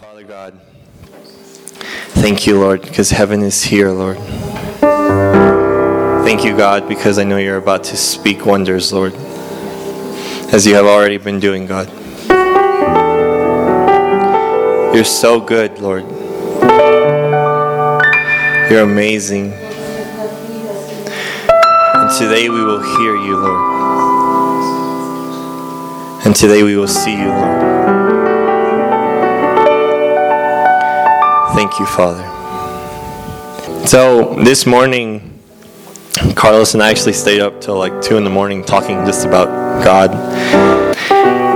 Father God, thank you, Lord, because heaven is here, Lord. Thank you, God, because I know you're about to speak wonders, Lord, as you have already been doing, God. You're so good, Lord. You're amazing. And today we will hear you, Lord. And today we will see you, Lord. Thank you, Father. So this morning, Carlos and I actually stayed up till like 2 in the morning talking just about God.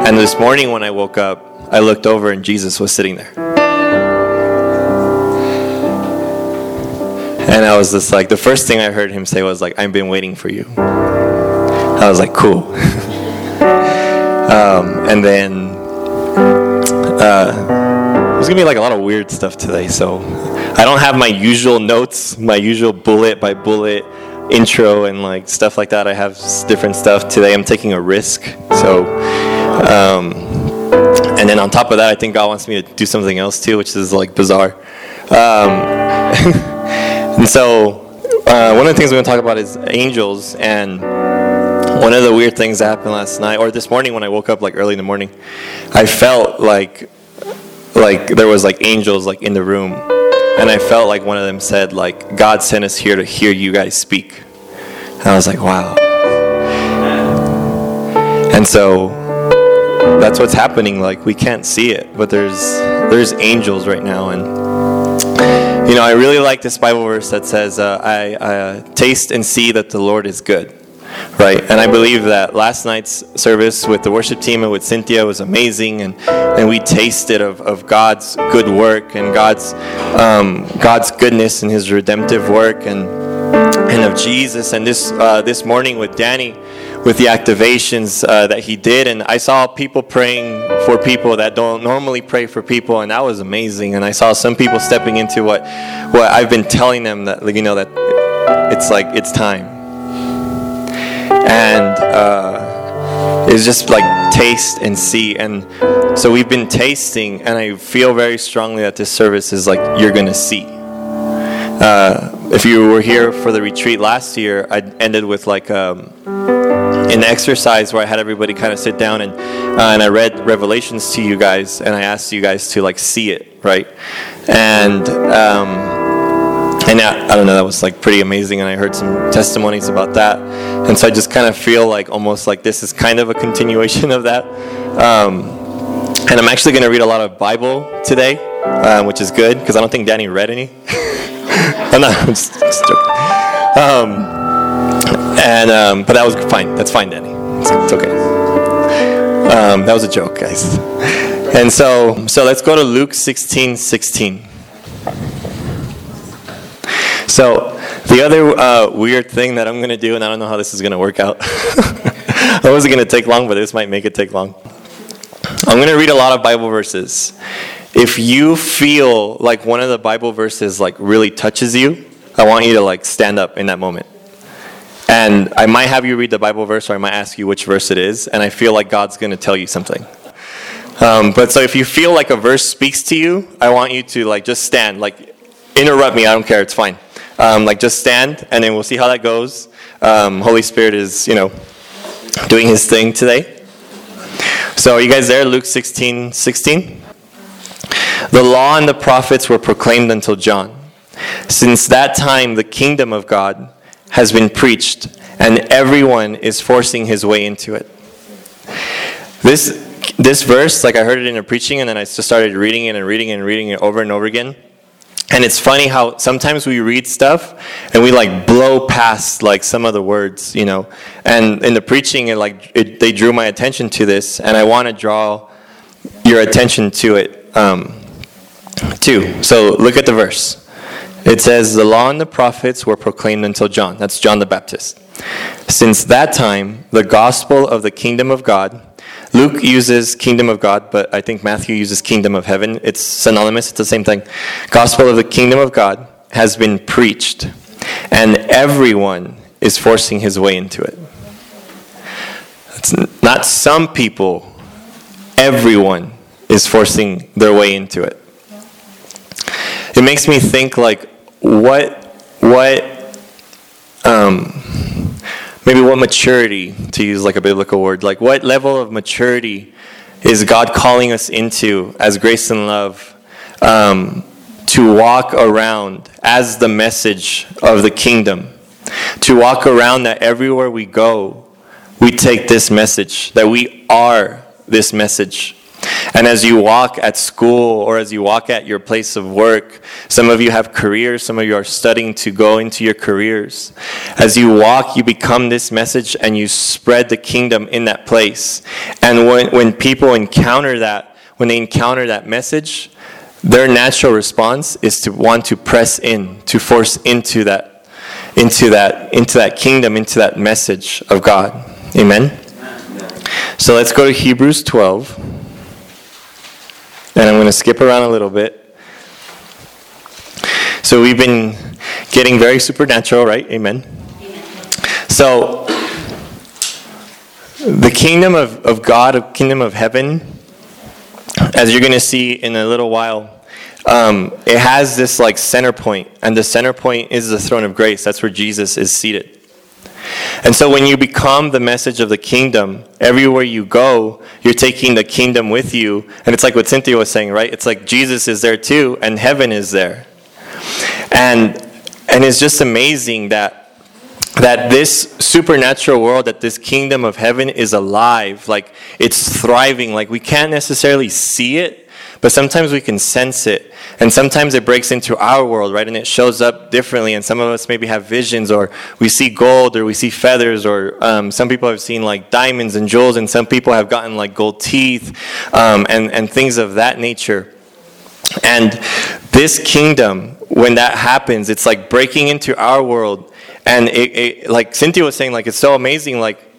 And this morning when I woke up, I looked over and Jesus was sitting there. And I was just like, the first thing I heard him say was like, I've been waiting for you. I was like, cool. um, and then uh, there's gonna be like a lot of weird stuff today, so I don't have my usual notes, my usual bullet by bullet intro and like stuff like that. I have different stuff today. I'm taking a risk, so um, and then on top of that, I think God wants me to do something else too, which is like bizarre. Um, and so uh, one of the things we're gonna talk about is angels and. One of the weird things that happened last night, or this morning when I woke up like early in the morning, I felt like like there was like angels like in the room. And i felt like one of them said like god sent us here to hear you guys speak. And i was like wow. And so that's what's happening. Like we can't see it but there's there's angels right now. And you know i really like this bible verse that says uh, i uh, taste and see that the lord is good right? And I believe that last night's service with the worship team and with Cynthia was amazing, and, and we tasted of, of God's good work and God's um, God's goodness and His redemptive work, and and of Jesus. And this uh, this morning with Danny, with the activations uh, that he did, and I saw people praying for people that don't normally pray for people, and that was amazing. And I saw some people stepping into what what I've been telling them that you know that it's like it's time and uh, it's just like taste and see. And so we've been tasting, and I feel very strongly that this service is like you're gonna see. Uh, if you were here for the retreat last year, I ended with like um, an exercise where I had everybody kind of sit down and uh, and I read Revelations to you guys, and I asked you guys to like see it, right? And um, and I, I, don't know that was like pretty amazing and i heard some testimonies about that. And so i just kind of feel like almost like this is kind of a continuation of that. Um, and i'm actually going to read a lot of bible today uh, which is good because i don't think danny read any. I'm not I'm just, just joking. Um, and um, but that was fine that's fine danny. It's, it's okay. Um, that was a joke guys. And so so let's go to luke 16 16 so the other uh, weird thing that I'm going to do, and I don't know how this is going to work out. I wasn't going to take long, but this might make it take long. I'm going to read a lot of Bible verses. If you feel like one of the Bible verses like really touches you, I want you to like stand up in that moment. And I might have you read the Bible verse, or I might ask you which verse it is, and I feel like God's going to tell you something. Um, but so if you feel like a verse speaks to you, I want you to like just stand, like interrupt me. I don't care. It's fine. Um, like just stand, and then we'll see how that goes. Um, Holy Spirit is, you know, doing His thing today. So, are you guys there? Luke 16, 16. The law and the prophets were proclaimed until John. Since that time, the kingdom of God has been preached, and everyone is forcing his way into it. This, this verse, like I heard it in a preaching, and then I just started reading it and reading it and reading it over and over again. And it's funny how sometimes we read stuff and we like blow past like some of the words, you know. And in the preaching, it like it, they drew my attention to this, and I want to draw your attention to it um, too. So look at the verse. It says, "The law and the prophets were proclaimed until John." That's John the Baptist. Since that time, the gospel of the kingdom of God Luke uses kingdom of God, but I think Matthew uses kingdom of heaven. It's synonymous, it's the same thing. Gospel of the kingdom of God has been preached, and everyone is forcing his way into it. It's not some people, everyone is forcing their way into it. it makes me think like what what um, maybe what maturity to use like a biblical word like what level of maturity is god calling us into as grace and love um, to walk around as the message of the kingdom to walk around that everywhere we go we take this message that we are this message and as you walk at school or as you walk at your place of work, some of you have careers, some of you are studying to go into your careers. As you walk, you become this message and you spread the kingdom in that place. And when, when people encounter that, when they encounter that message, their natural response is to want to press in, to force into that into that into that kingdom, into that message of God. Amen. So let's go to Hebrews 12. And I'm going to skip around a little bit. So we've been getting very supernatural, right? Amen. So the kingdom of, of God, the kingdom of heaven, as you're going to see in a little while, um, it has this like center point, and the center point is the throne of grace. That's where Jesus is seated. And so when you become the message of the kingdom, everywhere you go, you're taking the kingdom with you. And it's like what Cynthia was saying, right? It's like Jesus is there too, and heaven is there. And and it's just amazing that that this supernatural world, that this kingdom of heaven is alive, like it's thriving, like we can't necessarily see it, but sometimes we can sense it. And sometimes it breaks into our world, right? And it shows up differently. And some of us maybe have visions, or we see gold, or we see feathers, or um, some people have seen like diamonds and jewels, and some people have gotten like gold teeth um, and, and things of that nature. And this kingdom, when that happens, it's like breaking into our world. And it, it like Cynthia was saying, like it's so amazing, like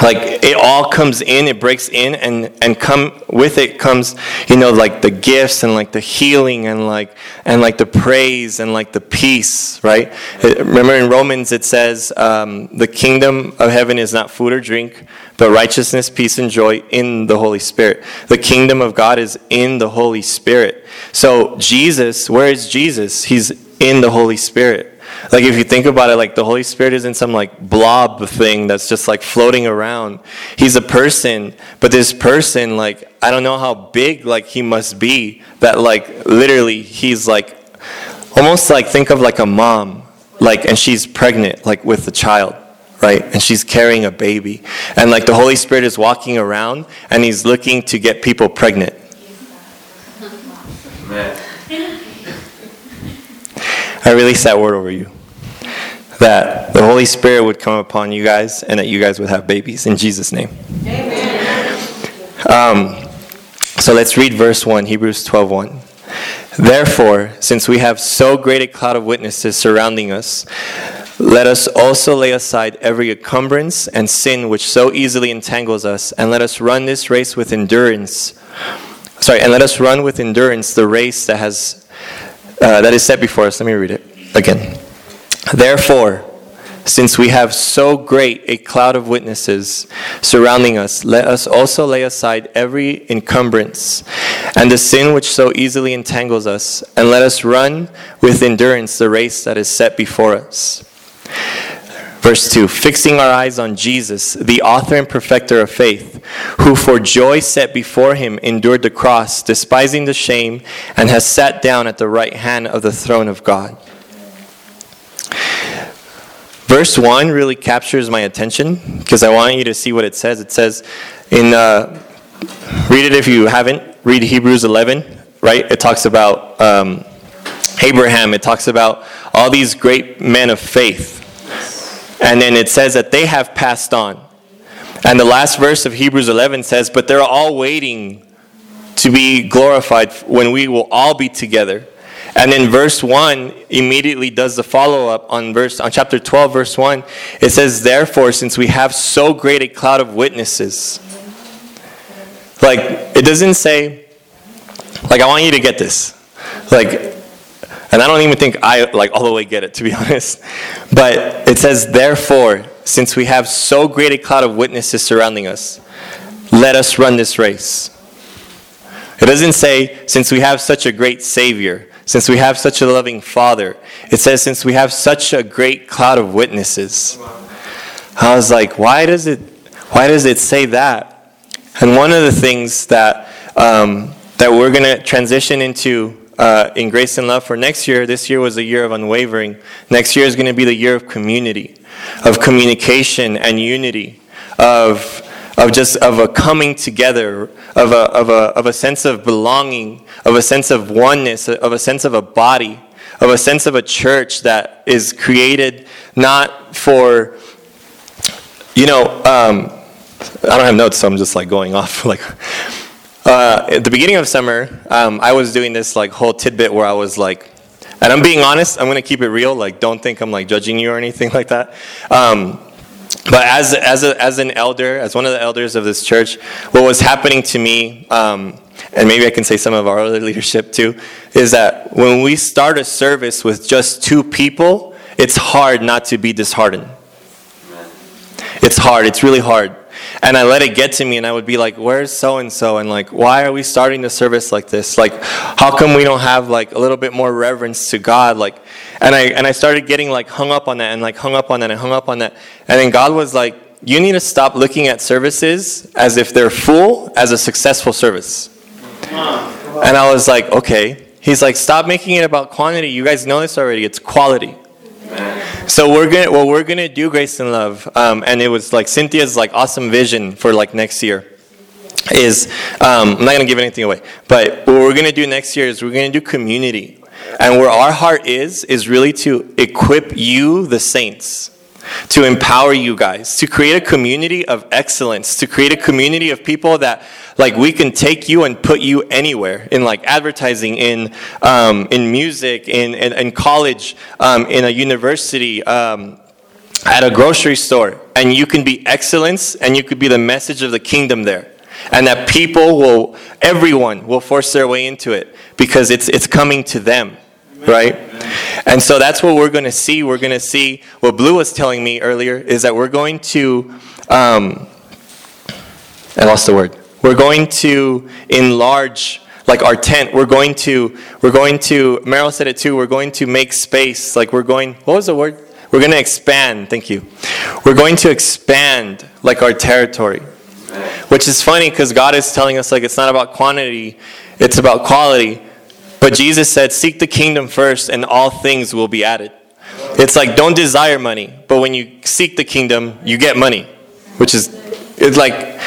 like it all comes in it breaks in and and come with it comes you know like the gifts and like the healing and like and like the praise and like the peace right? Remember in romans it says um, the kingdom of heaven is not food or drink but righteousness peace and joy in the holy spirit. The kingdom of god is in the holy spirit. So jesus where is jesus? He's in the holy spirit like if you think about it, like the Holy Spirit isn't some like blob thing that's just like floating around. He's a person, but this person, like I don't know how big like he must be that like literally he's like almost like think of like a mom, like and she's pregnant like with a child right? And she's carrying a baby. And like the Holy Spirit is walking around and he's looking to get people pregnant. I release that word over you. That the Holy Spirit would come upon you guys and that you guys would have babies in Jesus' name. Amen. Um, so let's read verse 1, Hebrews 12 1. Therefore, since we have so great a cloud of witnesses surrounding us, let us also lay aside every encumbrance and sin which so easily entangles us, and let us run this race with endurance. Sorry, and let us run with endurance the race that has uh, that is set before us. Let me read it again. Therefore, since we have so great a cloud of witnesses surrounding us, let us also lay aside every encumbrance and the sin which so easily entangles us, and let us run with endurance the race that is set before us. Verse 2 Fixing our eyes on Jesus, the author and perfecter of faith, who for joy set before him endured the cross, despising the shame, and has sat down at the right hand of the throne of God. Verse 1 really captures my attention because I want you to see what it says. It says, in uh, read it if you haven't, read Hebrews 11, right? It talks about um, Abraham, it talks about all these great men of faith and then it says that they have passed on. And the last verse of Hebrews 11 says, But they're all waiting to be glorified when we will all be together. And then verse 1 immediately does the follow up on verse on chapter 12 verse 1. It says therefore since we have so great a cloud of witnesses. Like it doesn't say like I want you to get this. Like and I don't even think I like all the way get it to be honest. But it says, therefore, since we have so great a cloud of witnesses surrounding us, let us run this race. It doesn't say, since we have such a great Savior, since we have such a loving Father. It says, since we have such a great cloud of witnesses. I was like, why does it, why does it say that? And one of the things that, um, that we're going to transition into uh, in grace and love for next year, this year was a year of unwavering. Next year is going to be the year of community, of communication and unity, of of just of a coming together of a, of, a, of a sense of belonging of a sense of oneness of a sense of a body of a sense of a church that is created not for you know um, i don't have notes so i'm just like going off like uh, at the beginning of summer um, i was doing this like whole tidbit where i was like and i'm being honest i'm to keep it real like don't think i'm like judging you or anything like that um, but as, as, a, as an elder, as one of the elders of this church, what was happening to me, um, and maybe I can say some of our other leadership too, is that when we start a service with just two people, it's hard not to be disheartened. It's hard, it's really hard. And I let it get to me, and I would be like, Where's so and so? And like, why are we starting the service like this? Like, how come we don't have like a little bit more reverence to God? Like, and I, and I started getting like hung up on that and like hung up on that and hung up on that. And then God was like, you need to stop looking at services as if they're full as a successful service. And I was like, okay. He's like, stop making it about quantity. You guys know this already. It's quality. So we're gonna what we're gonna do, Grace and Love, um, and it was like Cynthia's like awesome vision for like next year. Is um, I'm not gonna give anything away, but what we're gonna do next year is we're gonna do community. And where our heart is, is really to equip you, the saints, to empower you guys, to create a community of excellence, to create a community of people that, like, we can take you and put you anywhere in, like, advertising, in, um, in music, in, in, in college, um, in a university, um, at a grocery store. And you can be excellence and you could be the message of the kingdom there. And that people will everyone will force their way into it because it's it's coming to them right? And so that's what we're going to see. We're going to see what blue was telling me earlier is that we're going to um, i lost the word we're going to enlarge like our tent. We're going to we're going to meryl said it too we're going to make space. Like we're going what was the word? We're going to expand thank you. We're going to expand like our territory. Which is funny because God is telling us like it's not about quantity, it's about quality. But Jesus said, "Seek the kingdom first, and all things will be added." It's like don't desire money, but when you seek the kingdom, you get money, which is it's like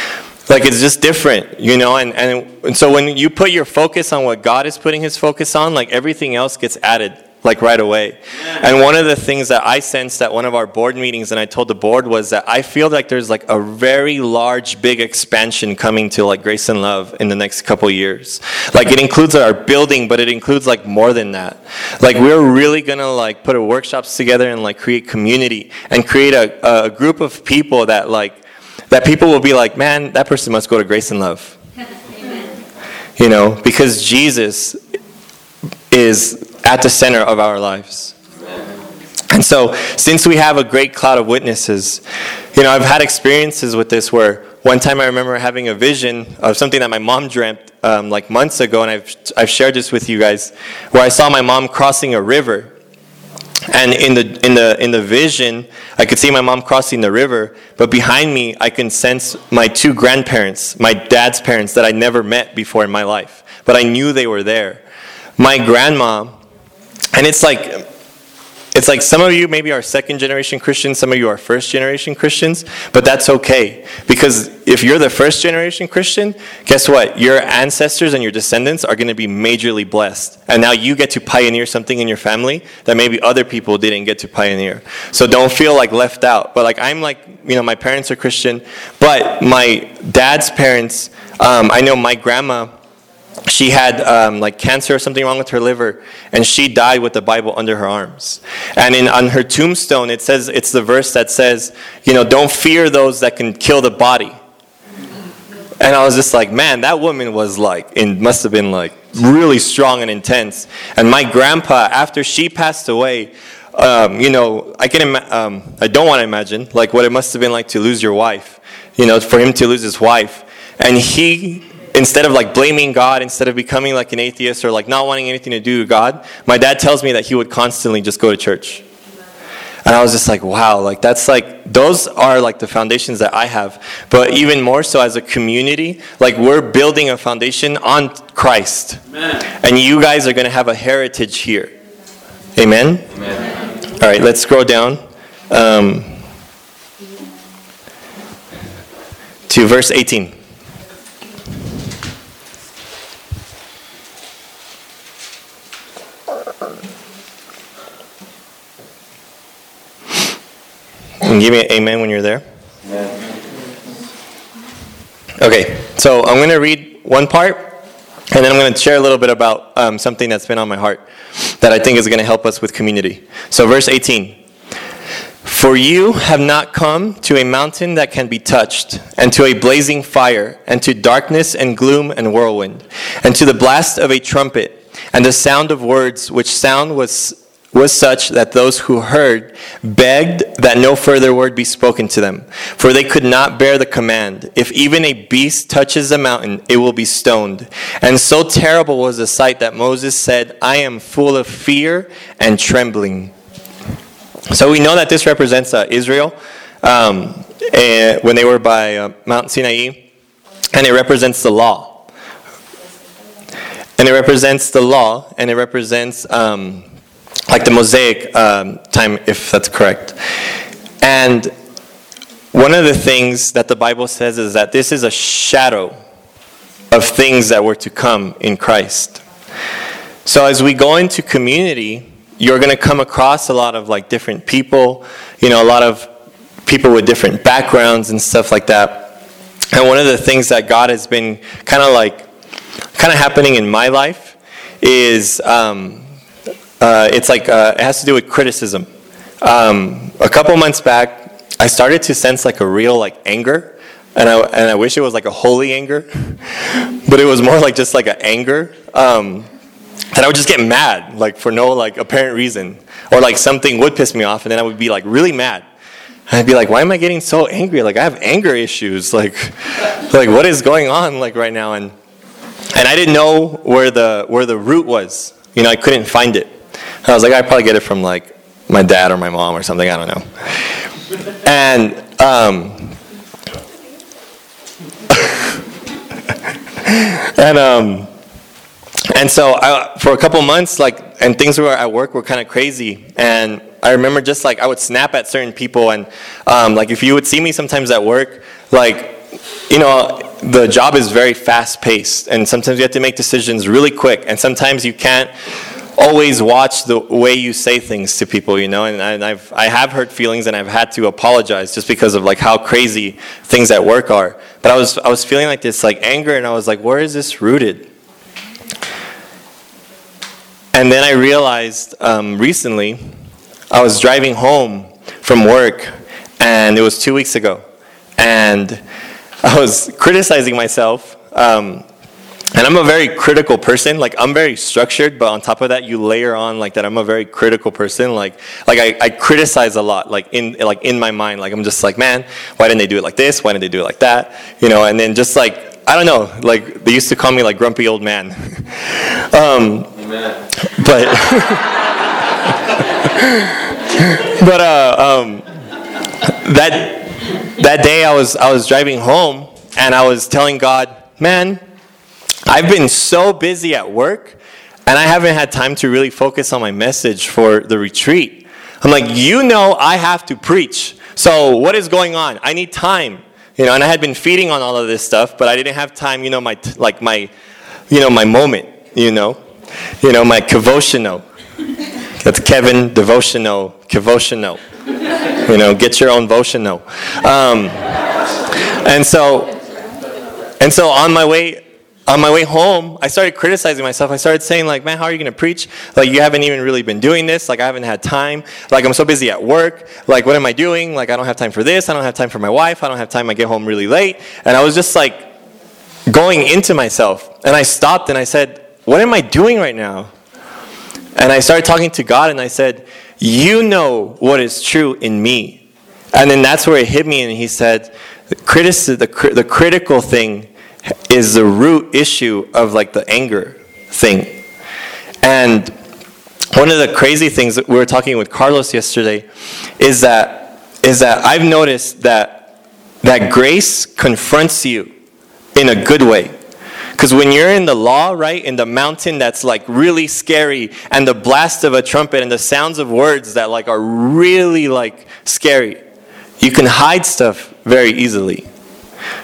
like it's just different, you know. And and and so when you put your focus on what God is putting His focus on, like everything else gets added like right away. And one of the things that I sensed at one of our board meetings, and I told the board, was that I feel like there's like a very large, big expansion coming to like Grace and Love in the next couple years. Like it includes our building, but it includes like more than that. Like we're really gonna like put our workshops together and like create community and create a, a group of people that like that people will be like, man, that person must go to Grace and Love. You know, because Jesus is at the center of our lives. And so, since we have a great cloud of witnesses, you know, I've had experiences with this where one time I remember having a vision of something that my mom dreamt um, like months ago, and I've, I've shared this with you guys, where I saw my mom crossing a river. And in the, in, the, in the vision, I could see my mom crossing the river, but behind me, I can sense my two grandparents, my dad's parents that I never met before in my life, but I knew they were there. My grandma and it's like, it's like some of you maybe are second generation Christians, some of you are first generation Christians, but that's okay. Because if you're the first generation Christian, guess what? Your ancestors and your descendants are going to be majorly blessed. And now you get to pioneer something in your family that maybe other people didn't get to pioneer. So don't feel like left out. But like I'm like, you know, my parents are Christian, but my dad's parents, um, I know my grandma she had um, like cancer or something wrong with her liver, and she died with the Bible under her arms. And in, on her tombstone, it says it's the verse that says, you know, don't fear those that can kill the body. And I was just like, man, that woman was like, it must have been like really strong and intense. And my grandpa, after she passed away, um, you know, I can, um, I don't want to imagine like what it must have been like to lose your wife. You know, for him to lose his wife, and he instead of like blaming God, instead of becoming like an atheist or like not wanting anything to do with God, my dad tells me that he would constantly just go to church. And I was just like, wow, like that's like, those are like the foundations that I have. But even more so as a community, like we're building a foundation on Christ. Amen. And you guys are going to have a heritage here. Amen? Amen. All right, let's scroll down um, to verse 18. And give me an amen when you're there. Amen. Okay, so I'm going to read one part, and then I'm going to share a little bit about um, something that's been on my heart that I think is going to help us with community. So, verse 18. For you have not come to a mountain that can be touched, and to a blazing fire, and to darkness and gloom and whirlwind, and to the blast of a trumpet, and the sound of words, which sound was was such that those who heard begged that no further word be spoken to them, for they could not bear the command. If even a beast touches the mountain, it will be stoned. And so terrible was the sight that Moses said, I am full of fear and trembling. So we know that this represents uh, Israel um, eh, when they were by uh, Mount Sinai, and it represents the law. And it represents the law, and it represents. Um, like the Mosaic um, time, if that's correct. And one of the things that the Bible says is that this is a shadow of things that were to come in Christ. So as we go into community, you're going to come across a lot of like different people, you know, a lot of people with different backgrounds and stuff like that. And one of the things that God has been kind of like, kind of happening in my life is um, uh, it's like uh, it has to do with criticism. Um, a couple months back, I started to sense like a real like anger, and I and I wish it was like a holy anger, but it was more like just like an anger um, that I would just get mad like for no like apparent reason, or like something would piss me off, and then I would be like really mad. I'd be like, why am I getting so angry? Like I have anger issues. Like, like what is going on like right now? And and I didn't know where the where the root was. You know, I couldn't find it. I was like, I probably get it from like my dad or my mom or something. I don't know. And um, and um, and so I, for a couple months, like, and things were at work were kind of crazy. And I remember just like I would snap at certain people, and um, like if you would see me sometimes at work, like you know, the job is very fast paced, and sometimes you have to make decisions really quick, and sometimes you can't always watch the way you say things to people, you know, and, and I've, I have hurt feelings and I've had to apologize just because of like how crazy things at work are. But I was, I was feeling like this like anger and I was like, where is this rooted? And then I realized um, recently, I was driving home from work and it was two weeks ago. And I was criticizing myself um, and I'm a very critical person. Like I'm very structured, but on top of that, you layer on like that I'm a very critical person. Like like I, I criticize a lot. Like in like in my mind, like I'm just like, man, why didn't they do it like this? Why didn't they do it like that? You know, and then just like I don't know, like they used to call me like grumpy old man. um, but but uh, um, that that day I was I was driving home and I was telling God, man I've been so busy at work and I haven't had time to really focus on my message for the retreat. I'm like, you know, I have to preach. So what is going on? I need time. You know, and I had been feeding on all of this stuff, but I didn't have time, you know, my, like my, you know, my moment, you know, you know, my devotional. That's Kevin devotional, devotional. You know, get your own devotional. Um, and so, and so on my way on my way home, I started criticizing myself. I started saying, like, man, how are you going to preach? Like, you haven't even really been doing this. Like, I haven't had time. Like, I'm so busy at work. Like, what am I doing? Like, I don't have time for this. I don't have time for my wife. I don't have time. I get home really late. And I was just like going into myself. And I stopped and I said, what am I doing right now? And I started talking to God and I said, you know what is true in me. And then that's where it hit me. And He said, the, the, the critical thing is the root issue of like the anger thing. And one of the crazy things that we were talking with Carlos yesterday is that is that I've noticed that that grace confronts you in a good way. Because when you're in the law, right, in the mountain that's like really scary, and the blast of a trumpet and the sounds of words that like are really like scary, you can hide stuff very easily.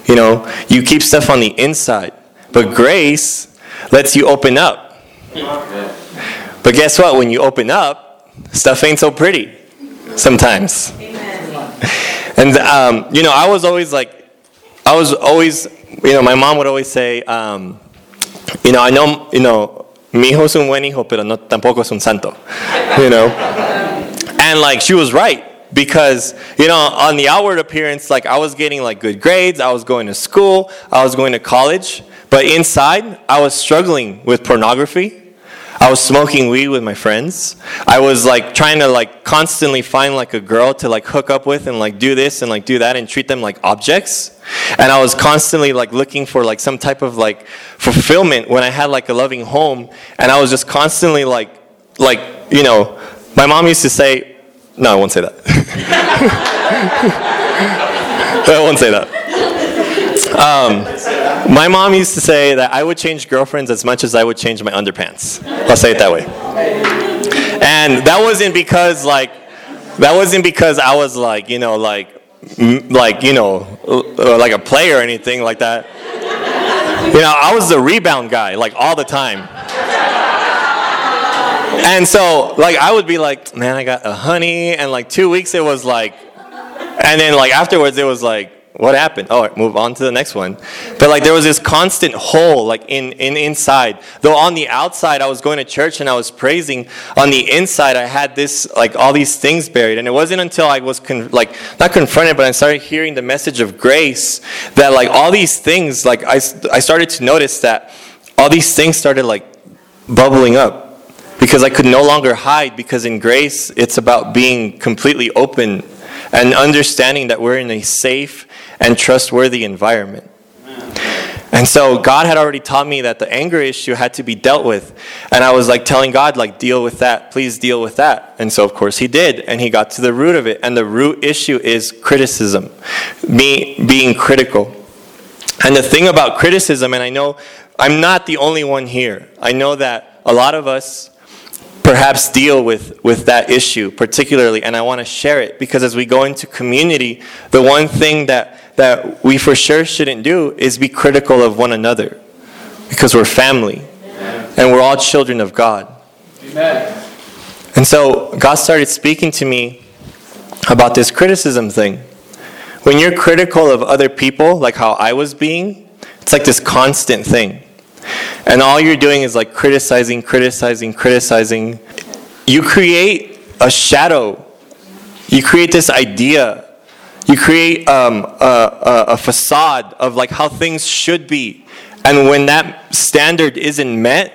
You know, you keep stuff on the inside. But grace lets you open up. But guess what? When you open up, stuff ain't so pretty sometimes. And, um, you know, I was always like, I was always, you know, my mom would always say, um, you know, I know, you know, mi hijo es un buen hijo, pero no tampoco es un santo, you know. And like, she was right because you know on the outward appearance like i was getting like good grades i was going to school i was going to college but inside i was struggling with pornography. I was smoking weed with my friends. I was like trying to like constantly find like a girl to like hook up with and like do this and like do that and treat them like objects. And i was constantly like looking for like some type of like fulfillment when i had like a loving home. And i was just constantly like like you know my mom used to say no, I won't say that. I won't say that. Um, my mom used to say that I would change girlfriends as much as I would change my underpants. I'll say it that way. And that wasn't because like that wasn't because I was like you know like like you know like a player or anything like that. You know, I was the rebound guy like all the time and so like I would be like, man, I got a honey, and like two weeks it was like, and then like afterwards it was like, what happened? Oh, move on to the next one. But like there was this constant hole like in, in inside. Though on the outside I was going to church and I was praising, on the inside I had this like all these things buried. And it wasn't until I was con- like not confronted, but I started hearing the message of grace that like all these things like I I started to notice that all these things started like bubbling up because I could no longer hide because in grace it's about being completely open and understanding that we're in a safe and trustworthy environment. And so God had already taught me that the anger issue had to be dealt with. And I was like telling God, like, deal with that. Please deal with that. And so, of course, He did. And He got to the root of it. And the root issue is criticism, me being critical. And the thing about criticism, and I know I'm not the only one here, I know that a lot of us perhaps deal with, with that issue particularly and i want to share it because as we go into community the one thing that, that we for sure shouldn't do is be critical of one another because we're family and we're all children of god. Amen. and so god started speaking to me about this criticism thing. When you're critical of other people like how i was being it's like this constant thing and all you're doing is like criticizing, criticizing, criticizing. You create a shadow. You create this idea. You create um, a, a, a facade of like how things should be. And when that standard isn't met,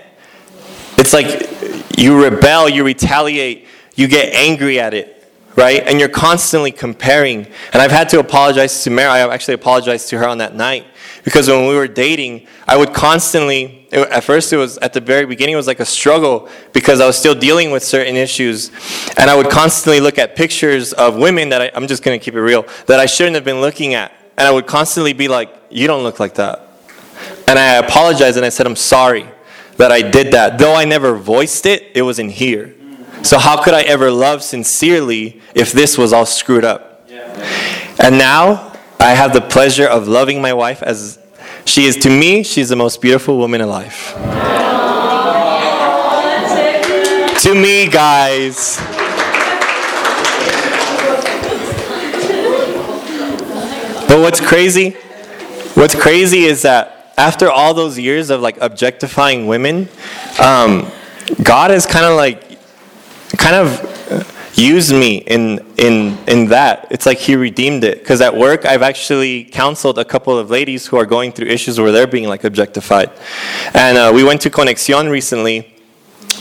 it's like you rebel, you retaliate, you get angry at it right? And you're constantly comparing. And I've had to apologize to Mary. I actually apologized to her on that night because when we were dating, I would constantly, at first it was, at the very beginning, it was like a struggle because I was still dealing with certain issues. And I would constantly look at pictures of women that I, I'm just going to keep it real, that I shouldn't have been looking at. And I would constantly be like, you don't look like that. And I apologized and I said, I'm sorry that I did that. Though I never voiced it, it was in here. So, how could I ever love sincerely if this was all screwed up? And now I have the pleasure of loving my wife as she is to me, she's the most beautiful woman alive. to me, guys. But what's crazy? What's crazy is that after all those years of like objectifying women, um, God has kind of like, kind of used me in, in, in that. It's like he redeemed it. Because at work, I've actually counseled a couple of ladies who are going through issues where they're being like objectified. And uh, we went to Conexion recently.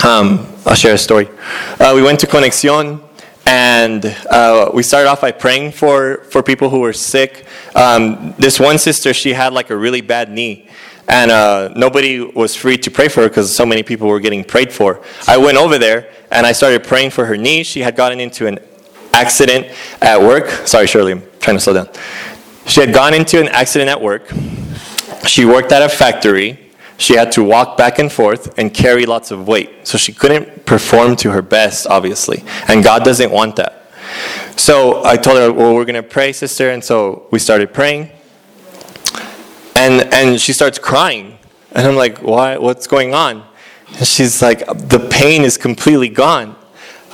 Um, I'll share a story. Uh, we went to Conexion and uh, we started off by praying for, for people who were sick. Um, this one sister, she had like a really bad knee, and uh, nobody was free to pray for her because so many people were getting prayed for. I went over there and I started praying for her knee. She had gotten into an accident at work. Sorry, Shirley, I'm trying to slow down. She had gone into an accident at work. She worked at a factory. She had to walk back and forth and carry lots of weight. So she couldn't perform to her best, obviously. And God doesn't want that. So I told her, well, we're going to pray, sister. And so we started praying. And, and she starts crying. And I'm like, why? What's going on? And she's like, the pain is completely gone.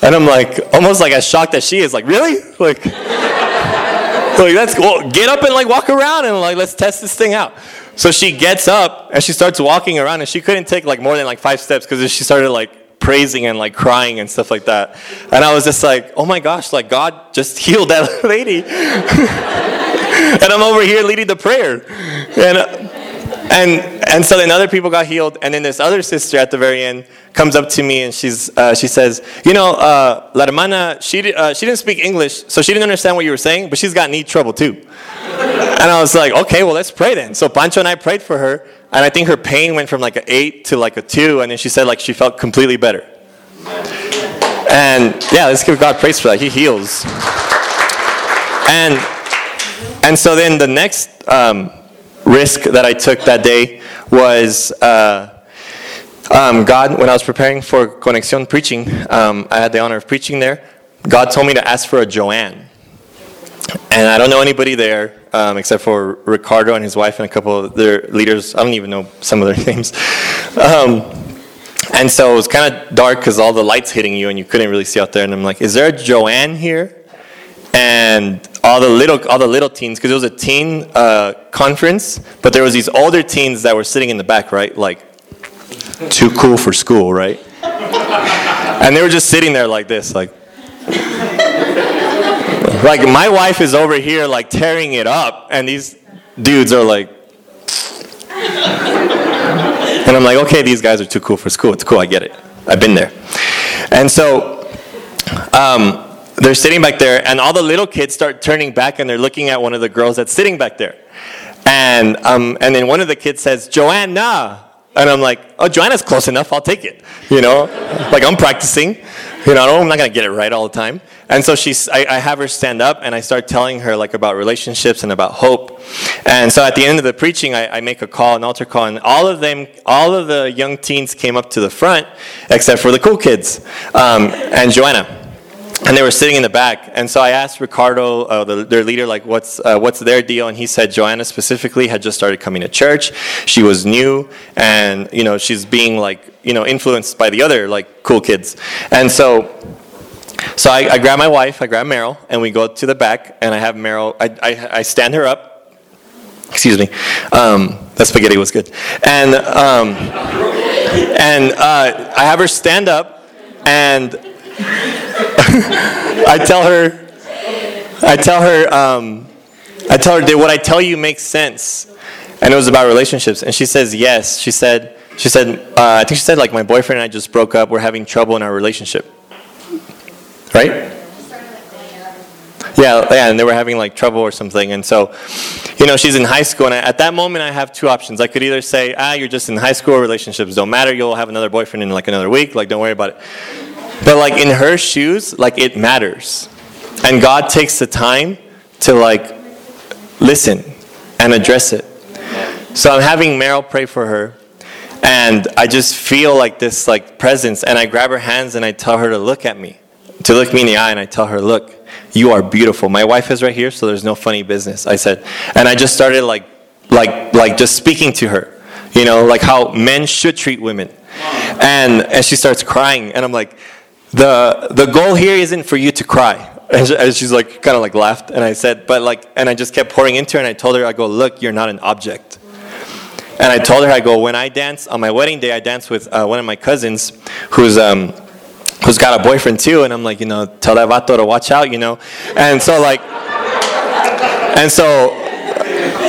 And I'm like, almost like as shocked as she is, like, really? Like, like that's well, get up and like walk around and like let's test this thing out. So she gets up and she starts walking around and she couldn't take like more than like five steps because she started like praising and like crying and stuff like that. And I was just like, oh my gosh, like God just healed that lady. and I'm over here leading the prayer. And uh, and and so then other people got healed, and then this other sister at the very end comes up to me and she's uh, she says, you know, uh, La hermana, she uh, she didn't speak English, so she didn't understand what you were saying, but she's got knee trouble too. and I was like, okay, well let's pray then. So Pancho and I prayed for her, and I think her pain went from like an eight to like a two, and then she said like she felt completely better. And yeah, let's give God praise for that. He heals. And and so then the next. Um, risk that I took that day was uh, um, God, when I was preparing for Conexión preaching, um, I had the honor of preaching there. God told me to ask for a Joanne. And I don't know anybody there um, except for Ricardo and his wife and a couple of their leaders. I don't even know some of their names. Um, and so it was kind of dark because all the lights hitting you and you couldn't really see out there. And I'm like, is there a Joanne here? And all the little all the little teens because it was a teen uh, conference, but there was these older teens that were sitting in the back, right? Like too cool for school, right? and they were just sitting there like this, like like my wife is over here like tearing it up, and these dudes are like. And I'm like, okay, these guys are too cool for school. It's cool, I get it. I've been there. And so, um, they're sitting back there, and all the little kids start turning back and they're looking at one of the girls that's sitting back there. And, um, and then one of the kids says, Joanna. And I'm like, oh, Joanna's close enough, I'll take it. You know, like I'm practicing. You know, I'm not gonna get it right all the time. And so she's, I, I have her stand up and I start telling her like about relationships and about hope. And so at the end of the preaching, I, I make a call, an altar call, and all of them, all of the young teens came up to the front, except for the cool kids um, and Joanna and they were sitting in the back. And so I asked Ricardo, uh, the, their leader, like, what's, uh, what's their deal? And he said Joanna specifically had just started coming to church. She was new, and, you know, she's being, like, you know, influenced by the other, like, cool kids. And so, so I, I grab my wife, I grab Meryl, and we go to the back, and I have Meryl, I, I, I stand her up. Excuse me. Um, that spaghetti was good. And, um, and uh, I have her stand up, and I tell her, I tell her, um, I tell her, did what I tell you make sense? And it was about relationships. And she says, yes. She said, she said, uh, I think she said, like, my boyfriend and I just broke up. We're having trouble in our relationship. Right? Yeah, yeah, and they were having like trouble or something. And so, you know, she's in high school. And I, at that moment, I have two options. I could either say, ah, you're just in high school, relationships don't matter. You'll have another boyfriend in like another week. Like, don't worry about it. But like in her shoes, like it matters. And God takes the time to like listen and address it. So I'm having Meryl pray for her. And I just feel like this like presence and I grab her hands and I tell her to look at me. To look me in the eye and I tell her, "Look, you are beautiful. My wife is right here, so there's no funny business." I said. And I just started like like like just speaking to her. You know, like how men should treat women. And and she starts crying and I'm like, the the goal here isn't for you to cry. And she's like, kind of like laughed, and I said, but like, and I just kept pouring into her, and I told her, I go, look, you're not an object. And I told her, I go, when I dance on my wedding day, I dance with uh, one of my cousins, who's um, who's got a boyfriend too, and I'm like, you know, tell that vato to watch out, you know, and so like, and so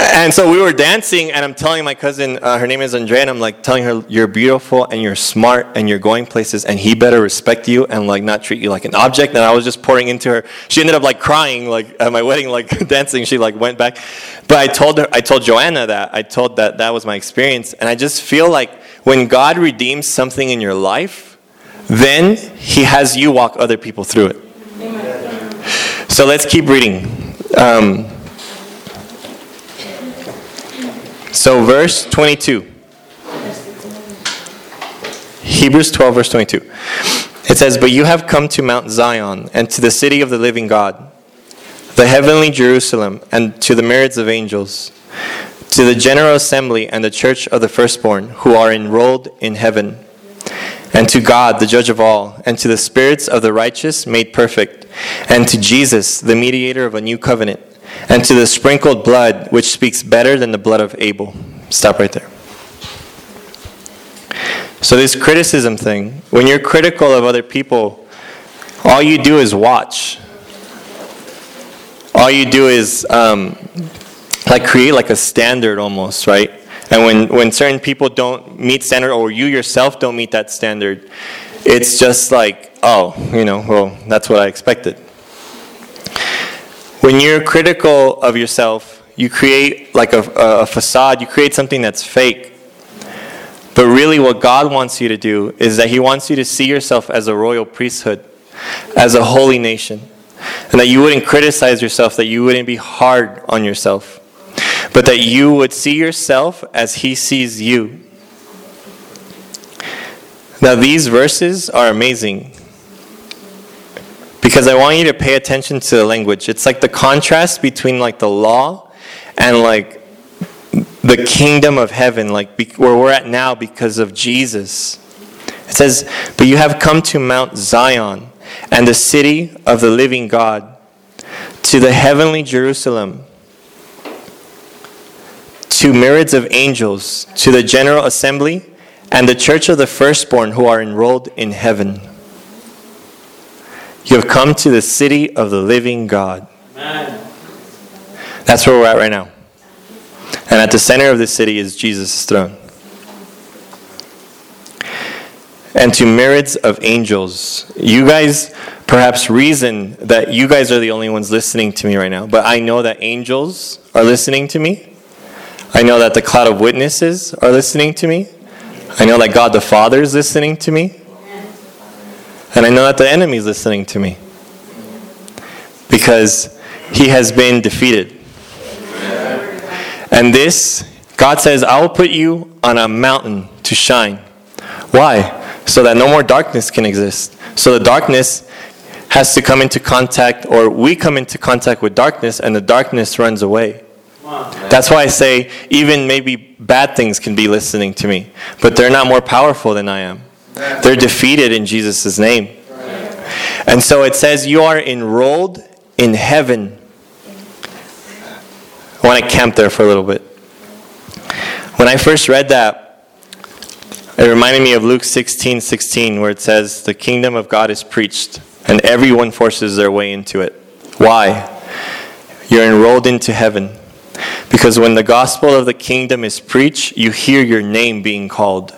and so we were dancing, and I'm telling my cousin, uh, her name is Andrea, and I'm like telling her, "You're beautiful, and you're smart, and you're going places, and he better respect you and like not treat you like an object." And I was just pouring into her. She ended up like crying, like at my wedding, like dancing. She like went back, but I told her, I told Joanna that I told that that was my experience, and I just feel like when God redeems something in your life, then He has you walk other people through it. So let's keep reading. Um, so, verse 22. Hebrews 12, verse 22. It says, But you have come to Mount Zion, and to the city of the living God, the heavenly Jerusalem, and to the myriads of angels, to the general assembly and the church of the firstborn, who are enrolled in heaven, and to God, the judge of all, and to the spirits of the righteous made perfect, and to Jesus, the mediator of a new covenant and to the sprinkled blood, which speaks better than the blood of Abel. Stop right there. So, this criticism thing, when you're critical of other people, all you do is watch. All you do is um, like create like a standard almost, right? And when, when certain people don't meet standard or you yourself don't meet that standard, it's just like, oh, you know, well, that's what I expected. When you're critical of yourself, you create like a, a facade, you create something that's fake. But really, what God wants you to do is that He wants you to see yourself as a royal priesthood, as a holy nation, and that you wouldn't criticize yourself, that you wouldn't be hard on yourself, but that you would see yourself as He sees you. Now, these verses are amazing because I want you to pay attention to the language. It's like the contrast between like the law and like the kingdom of heaven, like be, where we're at now because of Jesus. It says, But you have come to Mount Zion and the city of the living God, to the heavenly Jerusalem, to myriads of angels, to the general assembly, and the church of the firstborn who are enrolled in heaven. You have come to the city of the living God. Amen. That's where we're at right now. And at the center of the city is Jesus' throne. And to myriads of angels. You guys perhaps reason that you guys are the only ones listening to me right now, but I know that angels are listening to me. I know that the cloud of witnesses are listening to me. I know that God the Father is listening to me. And I know that the enemy is listening to me because he has been defeated. And this, God says, I will put you on a mountain to shine. Why? So that no more darkness can exist. So the darkness has to come into contact, or we come into contact with darkness, and the darkness runs away. That's why I say even maybe bad things can be listening to me, but they're not more powerful than I am. They're defeated in Jesus' name. And so it says, You are enrolled in heaven. I want to camp there for a little bit. When I first read that, it reminded me of Luke 16 16, where it says, The kingdom of God is preached, and everyone forces their way into it. Why? You're enrolled into heaven. Because when the gospel of the kingdom is preached, you hear your name being called.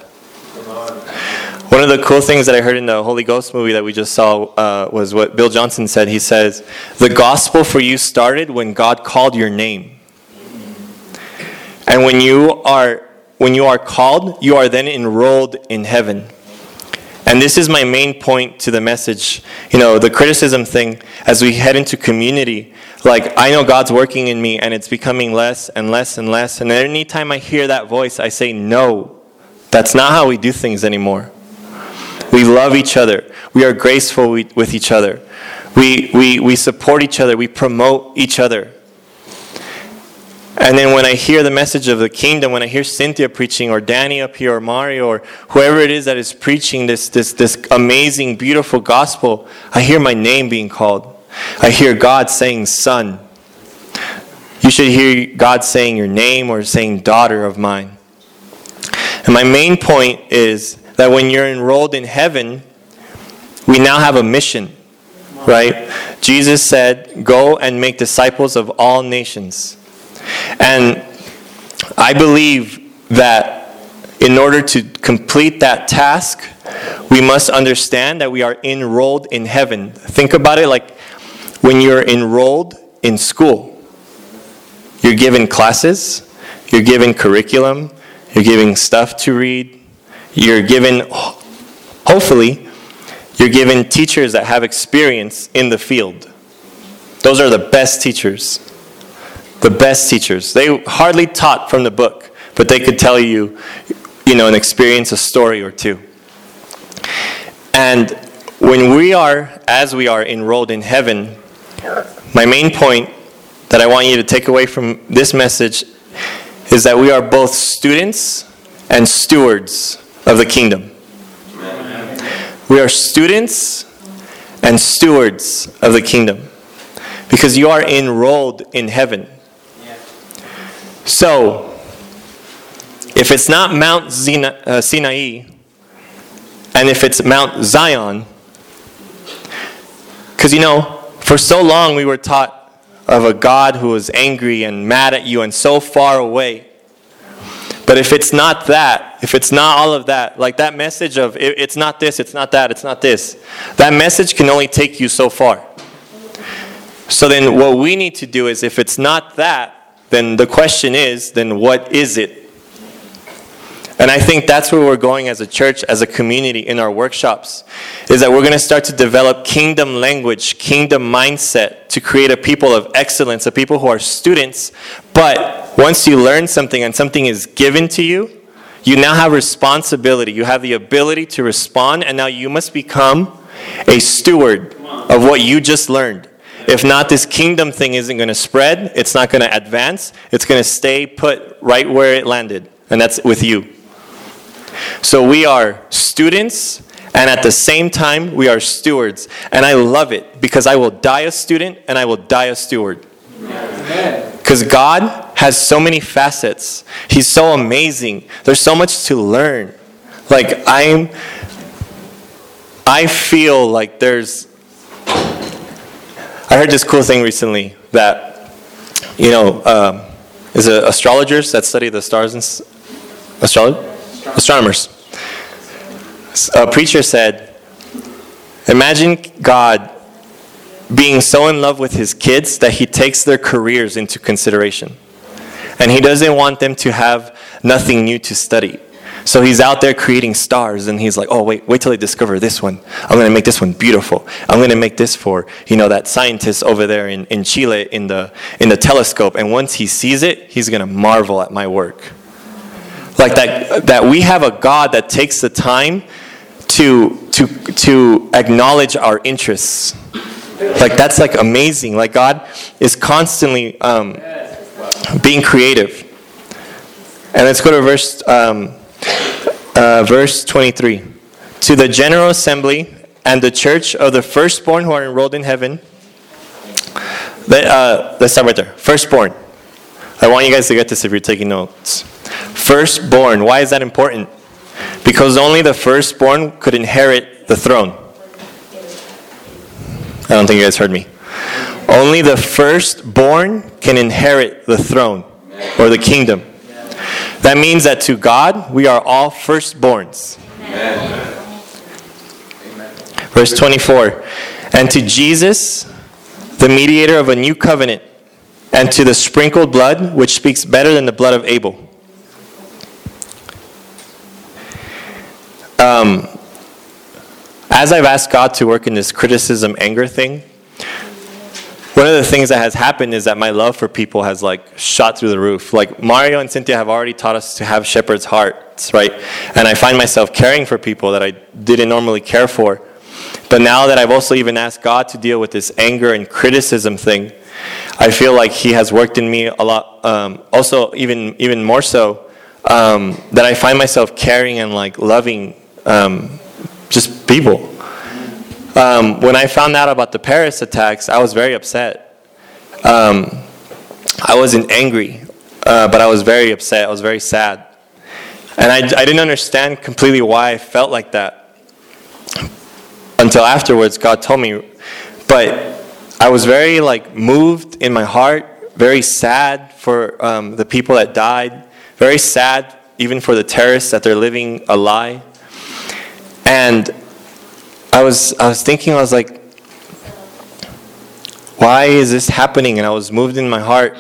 One of the cool things that I heard in the Holy Ghost movie that we just saw uh, was what Bill Johnson said. He says, The gospel for you started when God called your name. And when you are when you are called, you are then enrolled in heaven. And this is my main point to the message. You know, the criticism thing as we head into community. Like, I know God's working in me and it's becoming less and less and less. And anytime I hear that voice, I say, no, that's not how we do things anymore. We love each other. We are graceful with each other. We, we, we support each other. We promote each other. And then when I hear the message of the kingdom, when I hear Cynthia preaching, or Danny up here, or Mario, or whoever it is that is preaching this, this, this amazing, beautiful gospel, I hear my name being called. I hear God saying, Son. You should hear God saying your name or saying, Daughter of mine. And my main point is that when you're enrolled in heaven, we now have a mission, right? Jesus said, Go and make disciples of all nations. And I believe that in order to complete that task, we must understand that we are enrolled in heaven. Think about it like when you're enrolled in school, you're given classes, you're given curriculum, you're given stuff to read, you're given, hopefully, you're given teachers that have experience in the field. Those are the best teachers. The best teachers. They hardly taught from the book, but they could tell you, you know, an experience, a story or two. And when we are, as we are enrolled in heaven, my main point that I want you to take away from this message is that we are both students and stewards of the kingdom. We are students and stewards of the kingdom because you are enrolled in heaven. So, if it's not Mount uh, Sinai, and if it's Mount Zion, because you know, for so long we were taught of a God who was angry and mad at you and so far away. But if it's not that, if it's not all of that, like that message of it's not this, it's not that, it's not this, that message can only take you so far. So then what we need to do is if it's not that, then the question is, then what is it? And I think that's where we're going as a church, as a community in our workshops, is that we're going to start to develop kingdom language, kingdom mindset to create a people of excellence, a people who are students. But once you learn something and something is given to you, you now have responsibility. You have the ability to respond, and now you must become a steward of what you just learned. If not, this kingdom thing isn't going to spread, it's not going to advance, it's going to stay put right where it landed, and that's with you. So we are students, and at the same time, we are stewards. And I love it because I will die a student and I will die a steward. Because God has so many facets. He's so amazing. There's so much to learn. Like, I'm, I feel like there's, I heard this cool thing recently that, you know, um, is it astrologers that study the stars and astrology? astronomers. A preacher said, Imagine God being so in love with his kids that he takes their careers into consideration. And he doesn't want them to have nothing new to study. So he's out there creating stars and he's like, oh, wait, wait till I discover this one. I'm going to make this one beautiful. I'm going to make this for, you know, that scientist over there in, in Chile in the, in the telescope. And once he sees it, he's going to marvel at my work. Like that, that we have a God that takes the time to, to, to acknowledge our interests. Like that's like amazing. Like God is constantly um, being creative. And let's go to verse, um, uh, verse 23. To the general assembly and the church of the firstborn who are enrolled in heaven. Let, uh, let's start right there. Firstborn. I want you guys to get this if you're taking notes. Firstborn. Why is that important? Because only the firstborn could inherit the throne. I don't think you guys heard me. Only the firstborn can inherit the throne or the kingdom. That means that to God, we are all firstborns. Verse 24. And to Jesus, the mediator of a new covenant, and to the sprinkled blood, which speaks better than the blood of Abel. Um, as I've asked God to work in this criticism anger thing, one of the things that has happened is that my love for people has like shot through the roof. Like Mario and Cynthia have already taught us to have shepherd's hearts, right? And I find myself caring for people that I didn't normally care for. But now that I've also even asked God to deal with this anger and criticism thing, I feel like He has worked in me a lot. Um, also, even even more so, um, that I find myself caring and like loving um, just people. Um, when I found out about the Paris attacks, I was very upset. Um, I wasn't angry, uh, but I was very upset. I was very sad. And I, I didn't understand completely why I felt like that until afterwards God told me. But I was very like moved in my heart, very sad for um, the people that died, very sad, even for the terrorists that they're living a lie. And I was, I was thinking, I was like, why is this happening? And I was moved in my heart.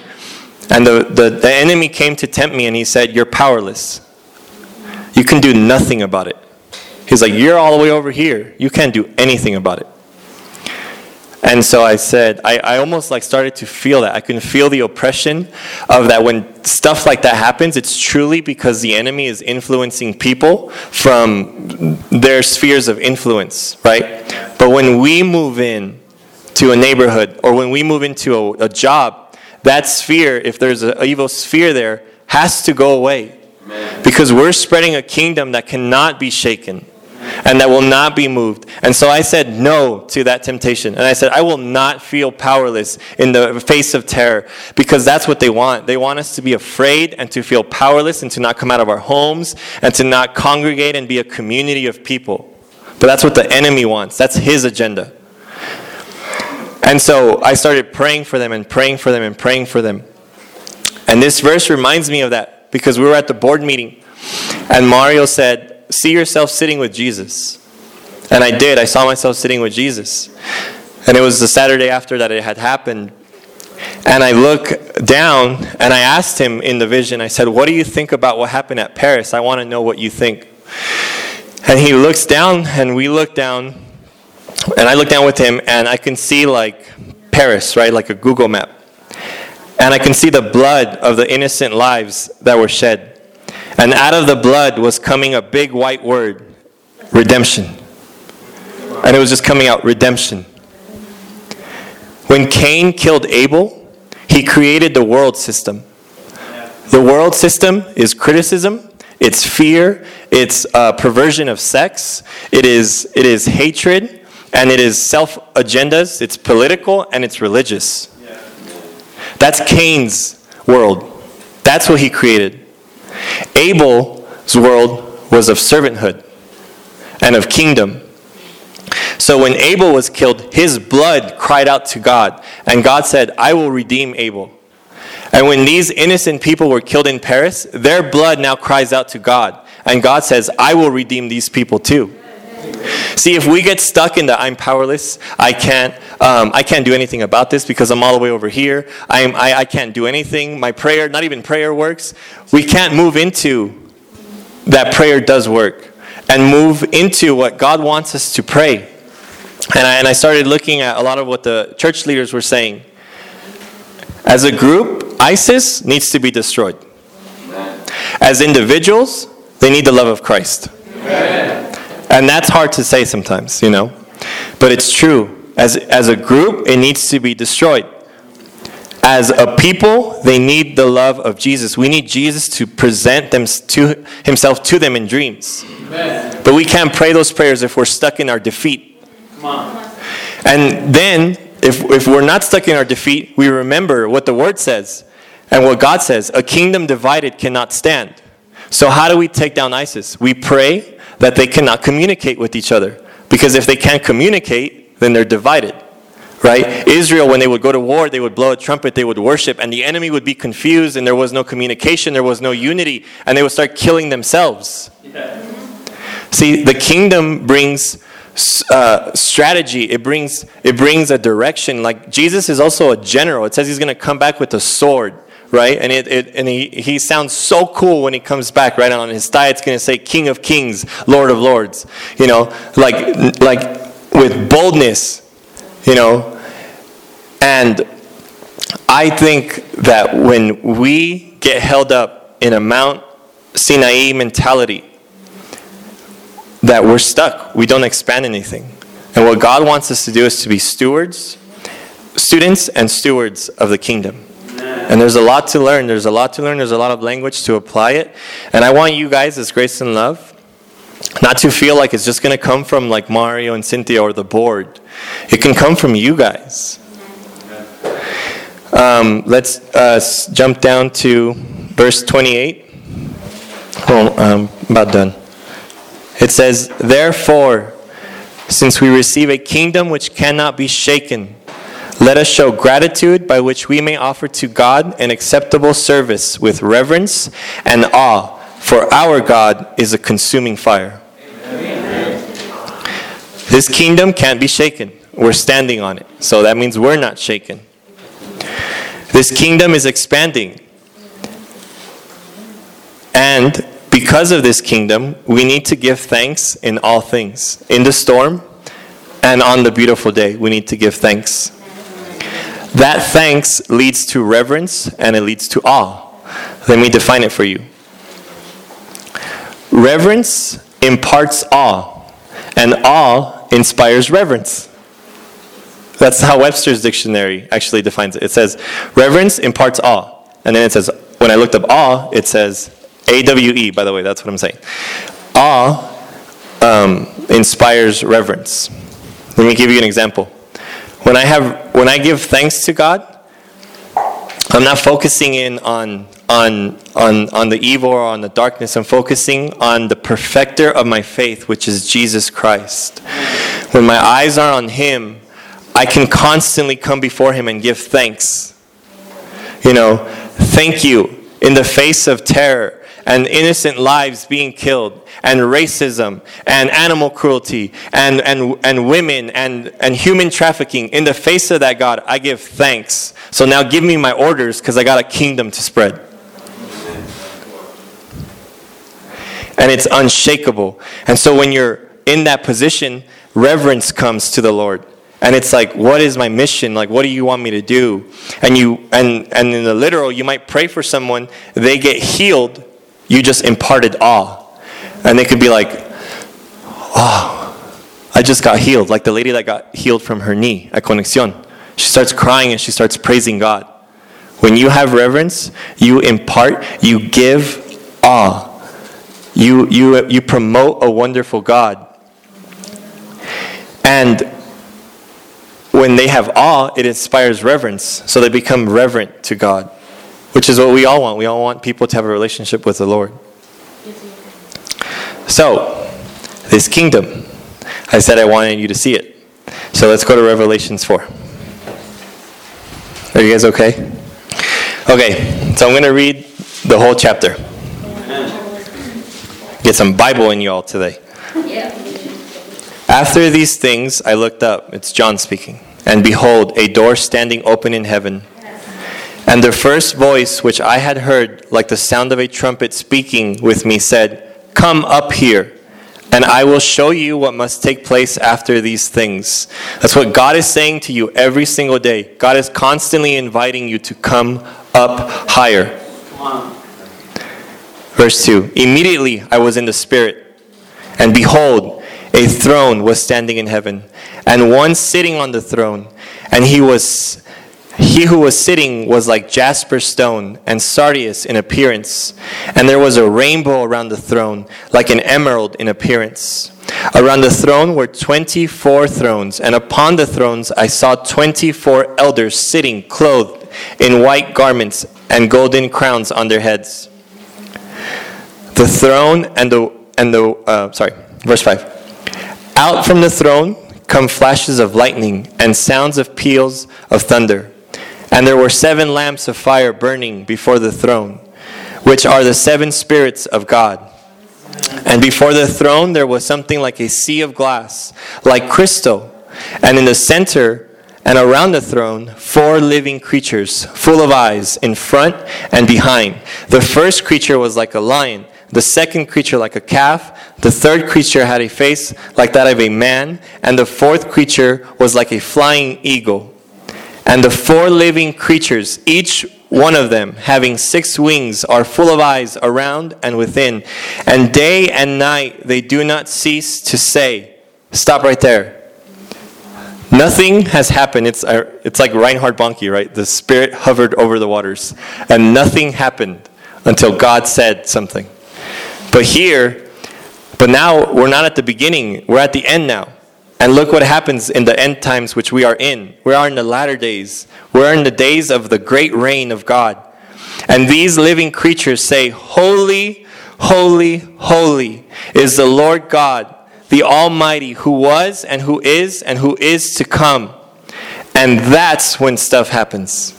And the, the, the enemy came to tempt me and he said, You're powerless. You can do nothing about it. He's like, You're all the way over here. You can't do anything about it. And so I said, I, I almost like started to feel that. I can feel the oppression of that when stuff like that happens, it's truly because the enemy is influencing people from their spheres of influence, right? But when we move in to a neighborhood or when we move into a, a job, that sphere, if there's an evil sphere there, has to go away. Because we're spreading a kingdom that cannot be shaken and that will not be moved. And so I said no to that temptation. And I said, I will not feel powerless in the face of terror because that's what they want. They want us to be afraid and to feel powerless and to not come out of our homes and to not congregate and be a community of people. But that's what the enemy wants, that's his agenda. And so I started praying for them and praying for them and praying for them. And this verse reminds me of that because we were at the board meeting and Mario said, see yourself sitting with Jesus. And I did. I saw myself sitting with Jesus. And it was the Saturday after that it had happened. And I look down and I asked him in the vision, I said, What do you think about what happened at Paris? I want to know what you think. And he looks down and we look down. And I look down with him and I can see like Paris, right? Like a Google map. And I can see the blood of the innocent lives that were shed. And out of the blood was coming a big white word redemption. And it was just coming out redemption. When Cain killed Abel, he created the world system. The world system is criticism, it's fear, it's uh, perversion of sex, it is, it is hatred, and it is self agendas, it's political, and it's religious. That's Cain's world. That's what he created. Abel's world was of servanthood and of kingdom. So when Abel was killed, his blood cried out to God, and God said, I will redeem Abel. And when these innocent people were killed in Paris, their blood now cries out to God, and God says, I will redeem these people too. See, if we get stuck in the I'm powerless, I can't, um, I can't do anything about this because I'm all the way over here. I'm, I, I can't do anything. My prayer, not even prayer works. We can't move into that prayer does work and move into what God wants us to pray. And I, and I started looking at a lot of what the church leaders were saying. As a group, ISIS needs to be destroyed. As individuals, they need the love of Christ. And that's hard to say sometimes, you know. But it's true. As, as a group, it needs to be destroyed. As a people, they need the love of Jesus. We need Jesus to present them to himself to them in dreams. Amen. But we can't pray those prayers if we're stuck in our defeat. Come on. And then, if, if we're not stuck in our defeat, we remember what the word says and what God says. A kingdom divided cannot stand. So, how do we take down ISIS? We pray that they cannot communicate with each other. Because if they can't communicate, then they're divided. Right? Israel, when they would go to war, they would blow a trumpet, they would worship, and the enemy would be confused, and there was no communication, there was no unity, and they would start killing themselves. Yeah. See, the kingdom brings uh, strategy. It brings it brings a direction. Like Jesus is also a general. It says he's going to come back with a sword right? And it, it and he, he sounds so cool when he comes back, right? on his thigh, it's going to say King of Kings, Lord of Lords, you know, like like with boldness, you know. And I think that when we get held up in a Mount Sinai mentality, that we're stuck. We don't expand anything. And what God wants us to do is to be stewards, students, and stewards of the kingdom. And there's a lot to learn. There's a lot to learn. There's a lot of language to apply it. And I want you guys, as Grace and Love, not to feel like it's just going to come from like Mario and Cynthia or the board. It can come from you guys. Um, let's uh, jump down to verse 28. Well, I'm about done. It says, Therefore, since we receive a kingdom which cannot be shaken, Let us show gratitude by which we may offer to God an acceptable service with reverence and awe, for our God is a consuming fire. This kingdom can't be shaken. We're standing on it. So that means we're not shaken. This kingdom is expanding. And because of this kingdom, we need to give thanks in all things. In the storm and on the beautiful day, we need to give thanks. That thanks leads to reverence and it leads to awe. Let me define it for you. Reverence imparts awe, and awe inspires reverence. That's how Webster's dictionary actually defines it. It says, reverence imparts awe. And then it says, when I looked up awe, it says A W E, by the way, that's what I'm saying. Awe um, inspires reverence. Let me give you an example. When I have when I give thanks to God, I'm not focusing in on on on on the evil or on the darkness. I'm focusing on the perfecter of my faith, which is Jesus Christ. When my eyes are on him, I can constantly come before him and give thanks. You know, thank you in the face of terror and innocent lives being killed, and racism, and animal cruelty, and, and, and women, and, and human trafficking, in the face of that, God, I give thanks. So now give me my orders because I got a kingdom to spread. And it's unshakable. And so when you're in that position, reverence comes to the Lord and it's like what is my mission like what do you want me to do and you and and in the literal you might pray for someone they get healed you just imparted awe. And they could be like, oh, I just got healed. Like the lady that got healed from her knee at Conexión. She starts crying and she starts praising God. When you have reverence, you impart, you give awe. You, you, you promote a wonderful God. And when they have awe, it inspires reverence. So they become reverent to God which is what we all want. We all want people to have a relationship with the Lord. So, this kingdom, I said I wanted you to see it. So let's go to Revelations 4. Are you guys okay? Okay, so I'm going to read the whole chapter. Get some Bible in you all today. After these things, I looked up. It's John speaking. And behold, a door standing open in heaven. And the first voice which I had heard, like the sound of a trumpet speaking with me, said, Come up here, and I will show you what must take place after these things. That's what God is saying to you every single day. God is constantly inviting you to come up higher. Verse 2 Immediately I was in the Spirit, and behold, a throne was standing in heaven, and one sitting on the throne, and he was he who was sitting was like jasper stone and sardius in appearance, and there was a rainbow around the throne, like an emerald in appearance. Around the throne were 24 thrones, and upon the thrones I saw 24 elders sitting, clothed in white garments and golden crowns on their heads. The throne and the, and the uh, sorry, verse 5. Out from the throne come flashes of lightning and sounds of peals of thunder. And there were seven lamps of fire burning before the throne, which are the seven spirits of God. And before the throne there was something like a sea of glass, like crystal. And in the center and around the throne, four living creatures, full of eyes, in front and behind. The first creature was like a lion, the second creature like a calf, the third creature had a face like that of a man, and the fourth creature was like a flying eagle. And the four living creatures, each one of them having six wings, are full of eyes around and within. And day and night they do not cease to say, Stop right there. Nothing has happened. It's, uh, it's like Reinhard Bonnke, right? The Spirit hovered over the waters, and nothing happened until God said something. But here, but now we're not at the beginning, we're at the end now. And look what happens in the end times which we are in. We are in the latter days. We're in the days of the great reign of God. And these living creatures say, Holy, holy, holy is the Lord God, the Almighty, who was and who is and who is to come. And that's when stuff happens.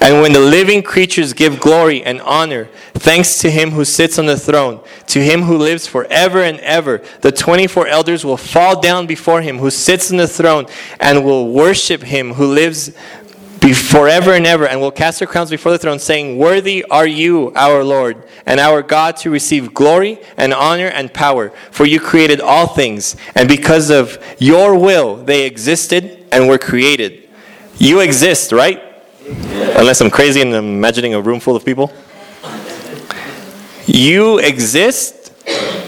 And when the living creatures give glory and honor, thanks to him who sits on the throne, to him who lives forever and ever, the 24 elders will fall down before him who sits on the throne and will worship him who lives forever and ever, and will cast their crowns before the throne, saying, Worthy are you, our Lord, and our God, to receive glory and honor and power. For you created all things, and because of your will they existed and were created. You exist, right? Unless I'm crazy and I'm imagining a room full of people. You exist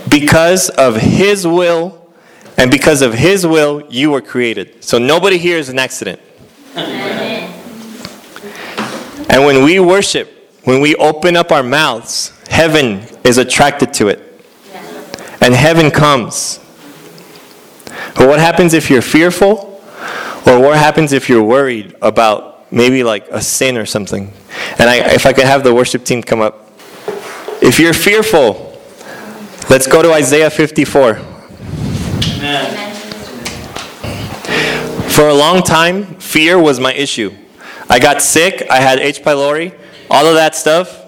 because of His will, and because of His will, you were created. So nobody here is an accident. And when we worship, when we open up our mouths, heaven is attracted to it. And heaven comes. But what happens if you're fearful? Or what happens if you're worried about maybe like a sin or something? And I, if I could have the worship team come up. If you're fearful, let's go to Isaiah 54. Amen. For a long time, fear was my issue. I got sick. I had H. pylori. All of that stuff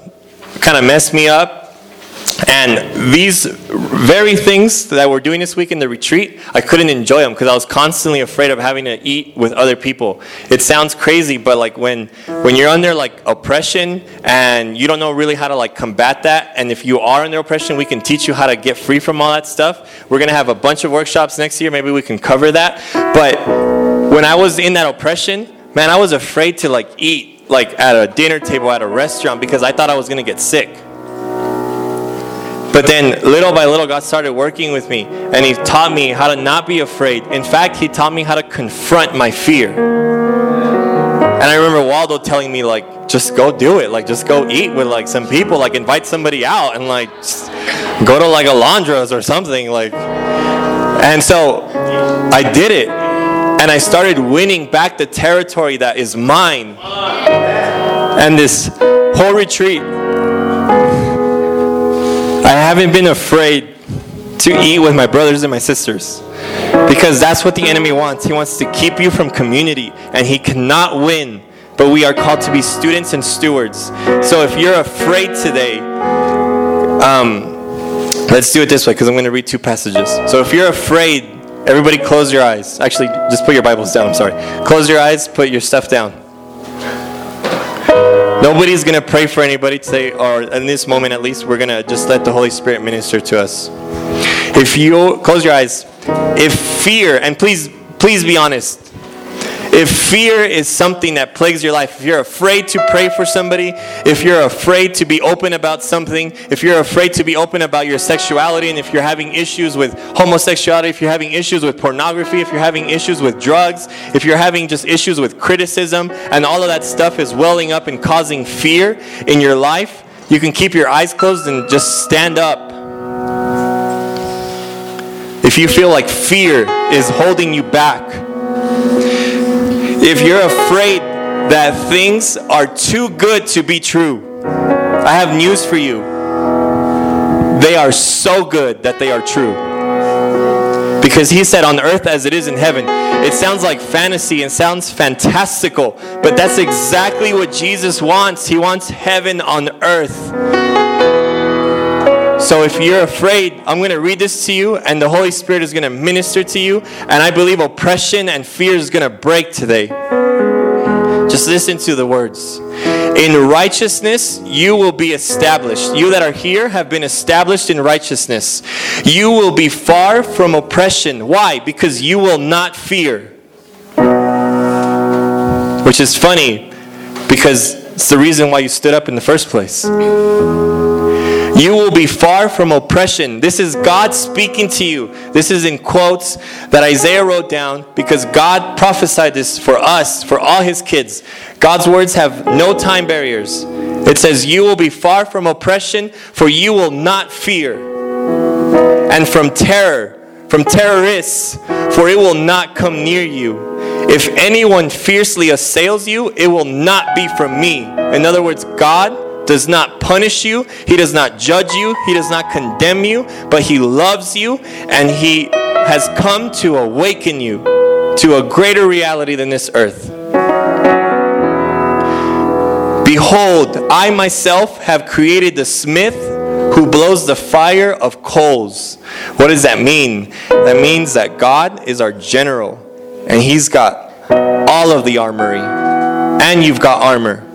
kind of messed me up. And these very things that we're doing this week in the retreat, I couldn't enjoy them because I was constantly afraid of having to eat with other people. It sounds crazy, but like when when you're under like oppression and you don't know really how to like combat that, and if you are under oppression, we can teach you how to get free from all that stuff. We're gonna have a bunch of workshops next year. Maybe we can cover that. But when I was in that oppression, Man, I was afraid to like eat like at a dinner table at a restaurant because I thought I was to get sick. But then little by little God started working with me and he taught me how to not be afraid. In fact, he taught me how to confront my fear. And I remember Waldo telling me like just go do it. Like just go eat with like some people, like invite somebody out and like go to like a Alondra's or something like and so I did it and I started winning back the territory that is mine. And this whole retreat, I haven't been afraid to eat with my brothers and my sisters. Because that's what the enemy wants. He wants to keep you from community, and he cannot win. But we are called to be students and stewards. So if you're afraid today, um, let's do it this way because I'm going to read two passages. So if you're afraid, Everybody close your eyes. Actually, just put your Bibles down. I'm sorry. Close your eyes, put your stuff down. Nobody's going to pray for anybody today, or in this moment at least, we're going to just let the Holy Spirit minister to us. If you close your eyes, if fear, and please, please be honest, if fear is something that plagues your life, if you're afraid to pray for somebody, if you're afraid to be open about something, if you're afraid to be open about your sexuality, and if you're having issues with homosexuality, if you're having issues with pornography, if you're having issues with drugs, if you're having just issues with criticism, and all of that stuff is welling up and causing fear in your life, you can keep your eyes closed and just stand up. If you feel like fear is holding you back, if you're afraid that things are too good to be true, I have news for you. They are so good that they are true. Because he said, on earth as it is in heaven. It sounds like fantasy and sounds fantastical, but that's exactly what Jesus wants. He wants heaven on earth. So if you're afraid, I'm going to read this to you, and the Holy Spirit is going to minister to you. And I believe oppression and fear is going to break today. Just listen to the words. In righteousness, you will be established. You that are here have been established in righteousness. You will be far from oppression. Why? Because you will not fear. Which is funny because it's the reason why you stood up in the first place. You will be far from oppression. This is God speaking to you. This is in quotes that Isaiah wrote down because God prophesied this for us, for all his kids. God's words have no time barriers. It says, You will be far from oppression, for you will not fear. And from terror, from terrorists, for it will not come near you. If anyone fiercely assails you, it will not be from me. In other words, God does not punish you, He does not judge you, He does not condemn you, but He loves you and He has come to awaken you to a greater reality than this earth. Behold, I myself have created the smith who blows the fire of coals. What does that mean? That means that God is our general, and He's got all of the armory, and you've got armor.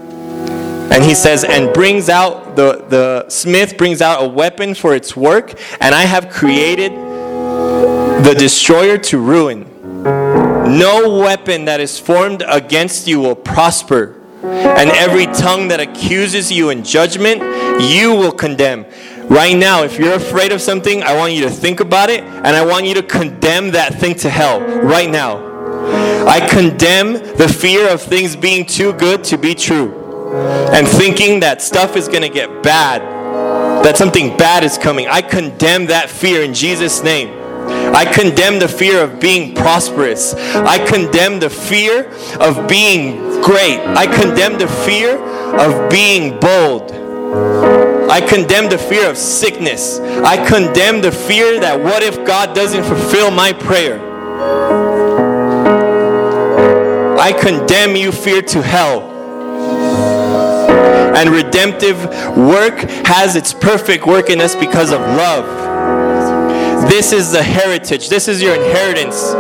And he says, and brings out, the, the smith brings out a weapon for its work, and I have created the destroyer to ruin. No weapon that is formed against you will prosper, and every tongue that accuses you in judgment, you will condemn. Right now, if you're afraid of something, I want you to think about it, and I want you to condemn that thing to hell right now. I condemn the fear of things being too good to be true and thinking that stuff is going to get bad, that something bad is coming. I condemn that fear in Jesus' name. I condemn the fear of being prosperous. I condemn the fear of being great. I condemn the fear of being bold. I condemn the fear of sickness. I condemn the fear that what if God doesn't fulfill my prayer? I condemn you, fear, to hell and redemptive work has its perfect work in us because of love. This is the heritage, this is your inheritance.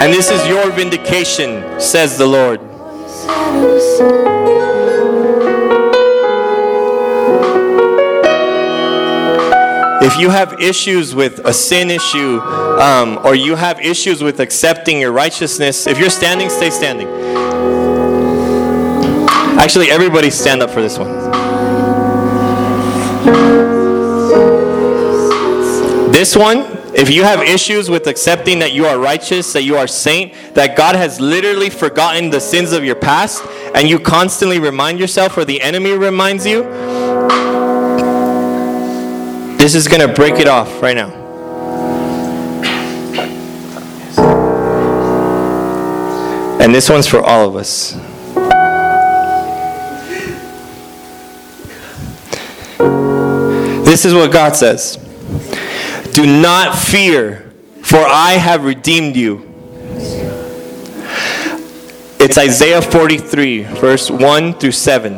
And this is your vindication, says the Lord. If you have issues with a sin issue, um, or you have issues with accepting your righteousness, if you're standing, stay standing. Actually, everybody stand up for this one. This one, if you have issues with accepting that you are righteous, that you are saint, that God has literally forgotten the sins of your past, and you constantly remind yourself, or the enemy reminds you, this is going to break it off right now. And this one's for all of us. This is what God says Do not fear, for I have redeemed you. It's Isaiah 43, verse 1 through 7.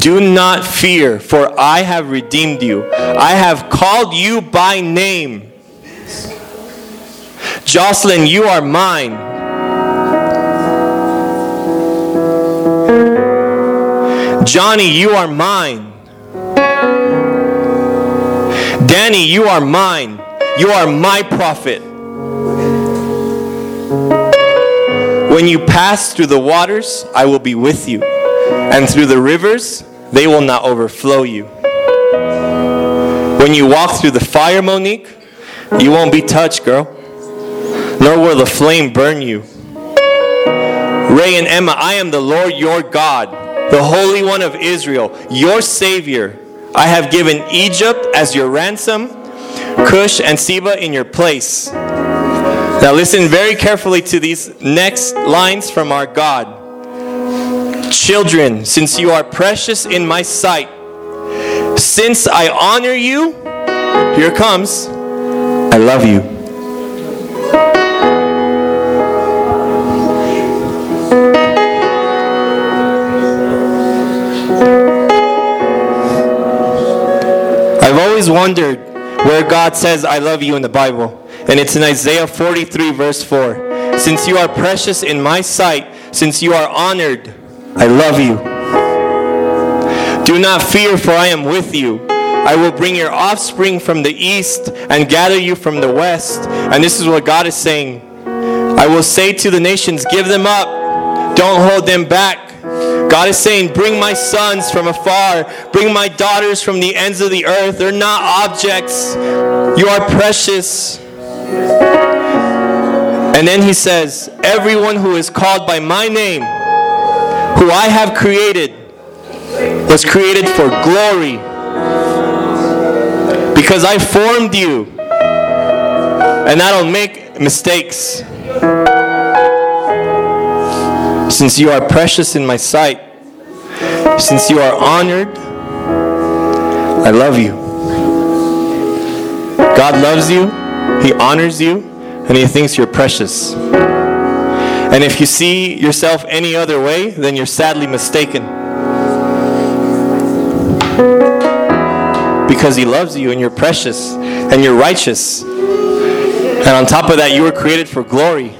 Do not fear, for I have redeemed you. I have called you by name. Jocelyn, you are mine. Johnny, you are mine. Danny, you are mine. You are my prophet. When you pass through the waters, I will be with you. And through the rivers, they will not overflow you. When you walk through the fire, Monique, you won't be touched, girl. Nor will the flame burn you. Ray and Emma, I am the Lord your God, the Holy One of Israel, your Savior. I have given Egypt as your ransom, Cush and Seba in your place. Now listen very carefully to these next lines from our God. Children, since you are precious in my sight, since I honor you, here comes, I love you. Always wondered where God says, I love you in the Bible. And it's in Isaiah 43, verse 4. Since you are precious in my sight, since you are honored, I love you. Do not fear, for I am with you. I will bring your offspring from the east and gather you from the west. And this is what God is saying. I will say to the nations, Give them up, don't hold them back. God is saying, Bring my sons from afar, bring my daughters from the ends of the earth. They're not objects, you are precious. And then he says, Everyone who is called by my name, who I have created, was created for glory. Because I formed you, and I don't make mistakes. Since you are precious in my sight, since you are honored, I love you. God loves you, He honors you, and He thinks you're precious. And if you see yourself any other way, then you're sadly mistaken. Because He loves you, and you're precious, and you're righteous. And on top of that, you were created for glory.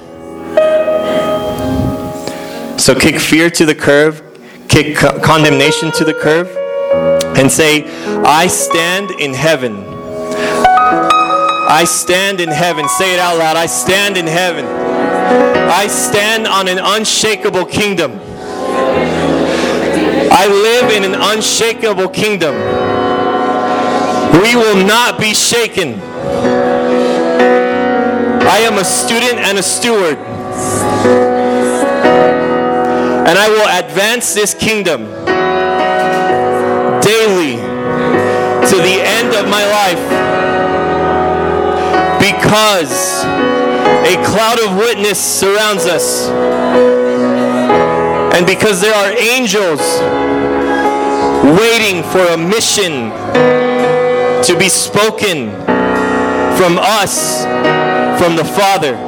So kick fear to the curb, kick co- condemnation to the curb, and say, I stand in heaven. I stand in heaven. Say it out loud. I stand in heaven. I stand on an unshakable kingdom. I live in an unshakable kingdom. We will not be shaken. I am a student and a steward. And I will advance this kingdom daily to the end of my life because a cloud of witness surrounds us. And because there are angels waiting for a mission to be spoken from us, from the Father.